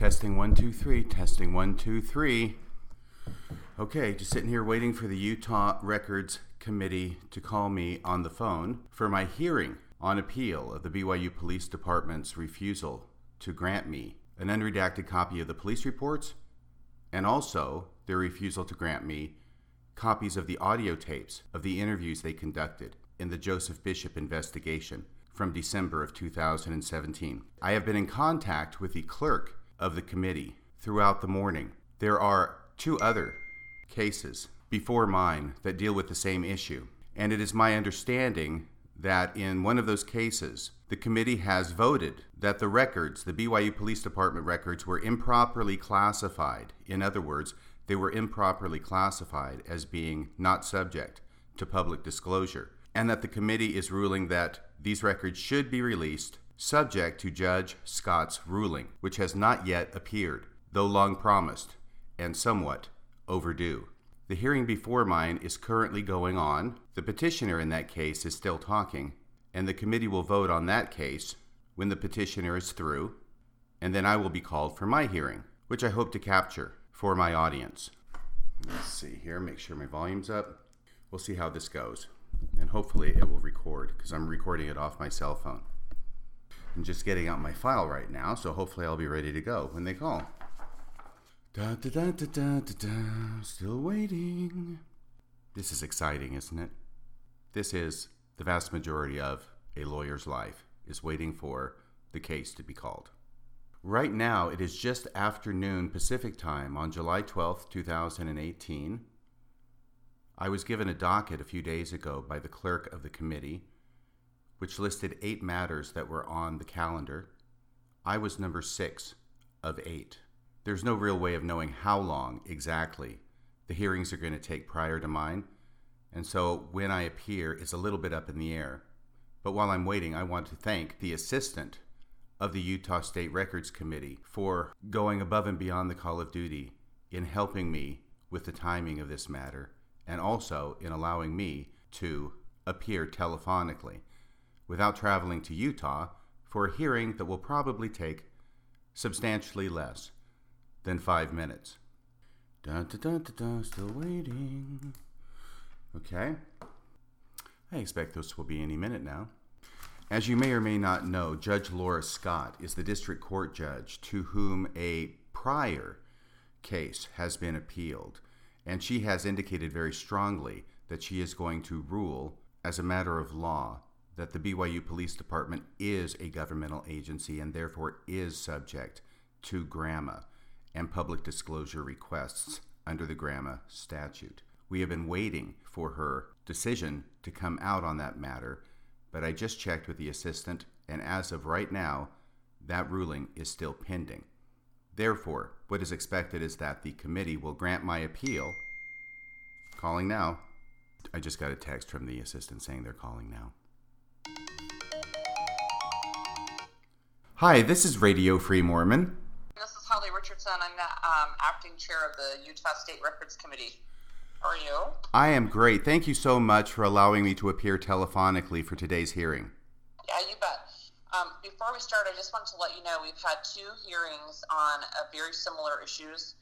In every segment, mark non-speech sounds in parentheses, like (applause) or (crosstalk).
Testing one, two, three. Testing one, two, three. Okay, just sitting here waiting for the Utah Records Committee to call me on the phone for my hearing on appeal of the BYU Police Department's refusal to grant me an unredacted copy of the police reports and also their refusal to grant me copies of the audio tapes of the interviews they conducted in the Joseph Bishop investigation from December of 2017. I have been in contact with the clerk of the committee throughout the morning. There are two other cases before mine that deal with the same issue, and it is my understanding that in one of those cases, the committee has voted that the records, the BYU Police Department records, were improperly classified. In other words, they were improperly classified as being not subject to public disclosure, and that the committee is ruling that these records should be released subject to Judge Scott's ruling, which has not yet appeared, though long promised and somewhat overdue. The hearing before mine is currently going on. The petitioner in that case is still talking, and the committee will vote on that case when the petitioner is through, and then I will be called for my hearing, which I hope to capture for my audience. Let's see here, make sure my volume's up. We'll see how this goes, and hopefully it will record because I'm recording it off my cell phone. I'm just getting out my file right now, so hopefully I'll be ready to go when they call. Da, da, da, da, da, da, da. Still waiting. This is exciting, isn't it? This is the vast majority of a lawyer's life is waiting for the case to be called. Right now, it is just afternoon Pacific time on July 12th, 2018. I was given a docket a few days ago by the clerk of the committee, which listed eight matters that were on the calendar. I was number six of eight there's no real way of knowing how long exactly the hearings are going to take prior to mine. And so when I appear, it's a little bit up in the air. But while I'm waiting, I want to thank the assistant of the Utah State Records Committee for going above and beyond the call of duty in helping me with the timing of this matter and also in allowing me to appear telephonically without traveling to Utah for a hearing that will probably take substantially less than five minutes. Dun, dun, dun, still waiting. Okay. I expect this will be any minute now. As you may or may not know, Judge Laura Scott is the district court judge to whom a prior case has been appealed, and she has indicated very strongly that she is going to rule as a matter of law that the BYU Police Department is a governmental agency and therefore is subject to GRAMA and public disclosure requests under the GRAMA statute. We have been waiting for her decision to come out on that matter, but I just checked with the assistant, and as of right now, that ruling is still pending. Therefore, what is expected is that the committee will grant my appeal. Calling now. I just got a text from the assistant saying they're calling now. Hi, this is Radio Free Mormon. This is Holly Richardson. I'm the um, acting chair of the Utah State Records Committee. How are you? I am great. Thank you so much for allowing me to appear telephonically for today's hearing. Yeah, you bet. Um, before we start, I just wanted to let you know we've had two hearings on very similar issues,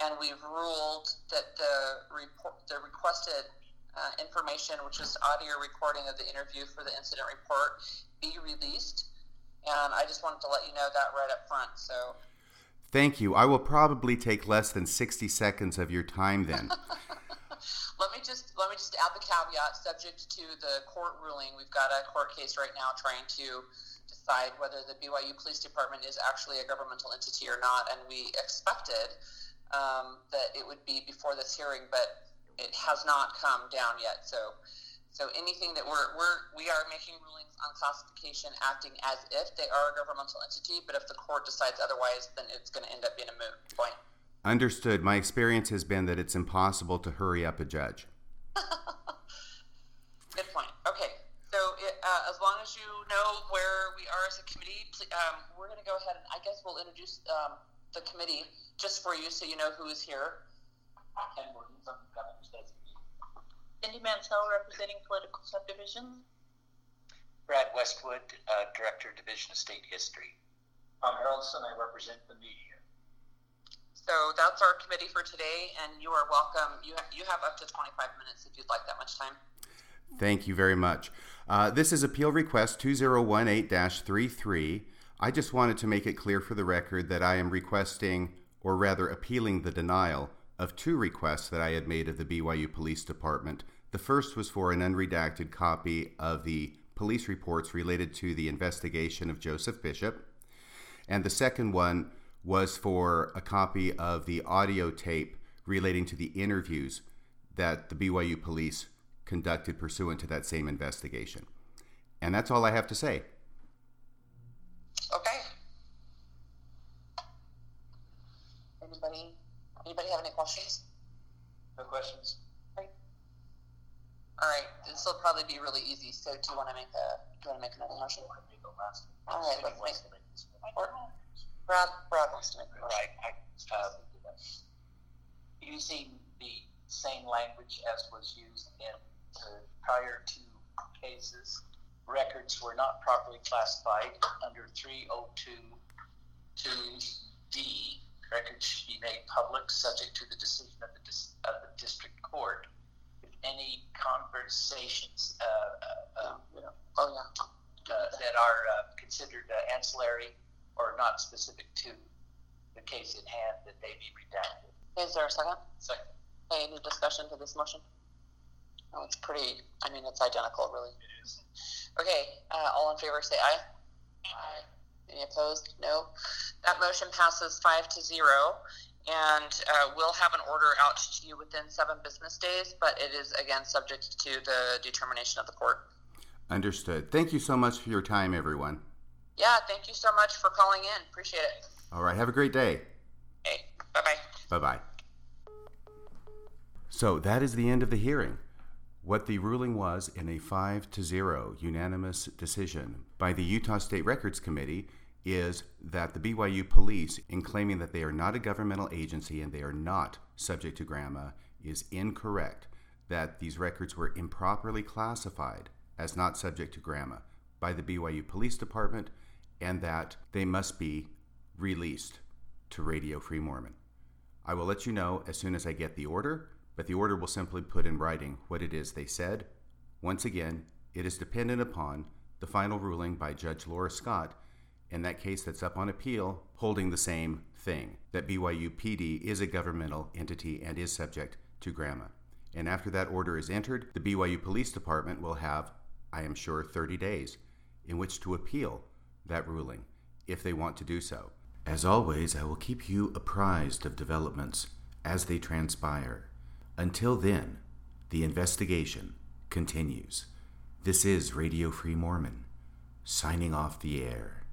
and we've ruled that the report, the requested uh, information, which is audio recording of the interview for the incident report, be released. And I just wanted to let you know that right up front. So Thank you. I will probably take less than 60 seconds of your time then. (laughs) let me just let me just add the caveat subject to the court ruling. We've got a court case right now trying to decide whether the BYU Police Department is actually a governmental entity or not, and we expected um, that it would be before this hearing, but it has not come down yet. So so anything that we're, we're we are making rulings on classification acting as if they are a governmental entity, but if the court decides otherwise, then it's going to end up being a moot point. Understood. My experience has been that it's impossible to hurry up a judge. (laughs) Good point. Okay. So it, uh, as long as you know where we are as a committee, um, we're going to go ahead and I guess we'll introduce um, the committee just for you so you know who is here. Ken Cindy Mansell, representing Political Subdivision. Brad Westwood, uh, Director, Division of State History. Tom Haraldsen, I represent the media. So that's our committee for today, and you are welcome. You ha- you have up to 25 minutes if you'd like that much time. Thank you very much. Uh, this is Appeal Request 2018 33. I just wanted to make it clear for the record that I am requesting, or rather appealing the denial of two requests that I had made of the BYU Police Department. The first was for an unredacted copy of the police reports related to the investigation of Joseph Bishop, and the second one was for a copy of the audio tape relating to the interviews that the BYU police conducted pursuant to that same investigation. And that's all I have to say. Okay. Anybody? Anybody have any questions? No questions? Great. All right. This will probably be really easy. So, do you want to make a? Do you want to make another motion? All right. Let's make. Or. Brad wants to make. All right, I, uh, using the same language as was used in the prior two cases, records were not properly classified under three oh two two D. Records should be made public, subject to the decision of the, dis- of the district court. If any conversations, uh, uh, uh, Yeah. Oh yeah. uh, that are uh, considered uh, ancillary or not specific to the case in hand, that they be redacted. Is there a second? Second. Hey, any discussion to this motion? Oh, it's pretty. I mean, it's identical, really. It is. Okay. Uh, all in favor, say aye. Aye. Any opposed? No. That motion passes five to zero, and uh, we'll have an order out to you within seven business days. But it is again subject to the determination of the court. Understood. Thank you so much for your time, everyone. Yeah. Thank you so much for calling in. Appreciate it. All right, have a great day. Okay. Bye bye. Bye bye. So that is the end of the hearing. What the ruling was in a 5 to 0 unanimous decision by the Utah State Records Committee is that the BYU police, in claiming that they are not a governmental agency and they are not subject to GRAMA, is incorrect. That these records were improperly classified as not subject to GRAMA by the BYU Police Department and that they must be released to Radio Free Mormon. I will let you know as soon as I get the order, but the order will simply put in writing what it is they said. Once again, it is dependent upon the final ruling by Judge Laura Scott in that case that's up on appeal holding the same thing that BYU PD is a governmental entity and is subject to GRAMA. And after that order is entered, the BYU Police Department will have, I am sure, 30 days in which to appeal that ruling if they want to do so. As always, I will keep you apprised of developments as they transpire. Until then, the investigation continues. This is Radio Free Mormon, signing off the air.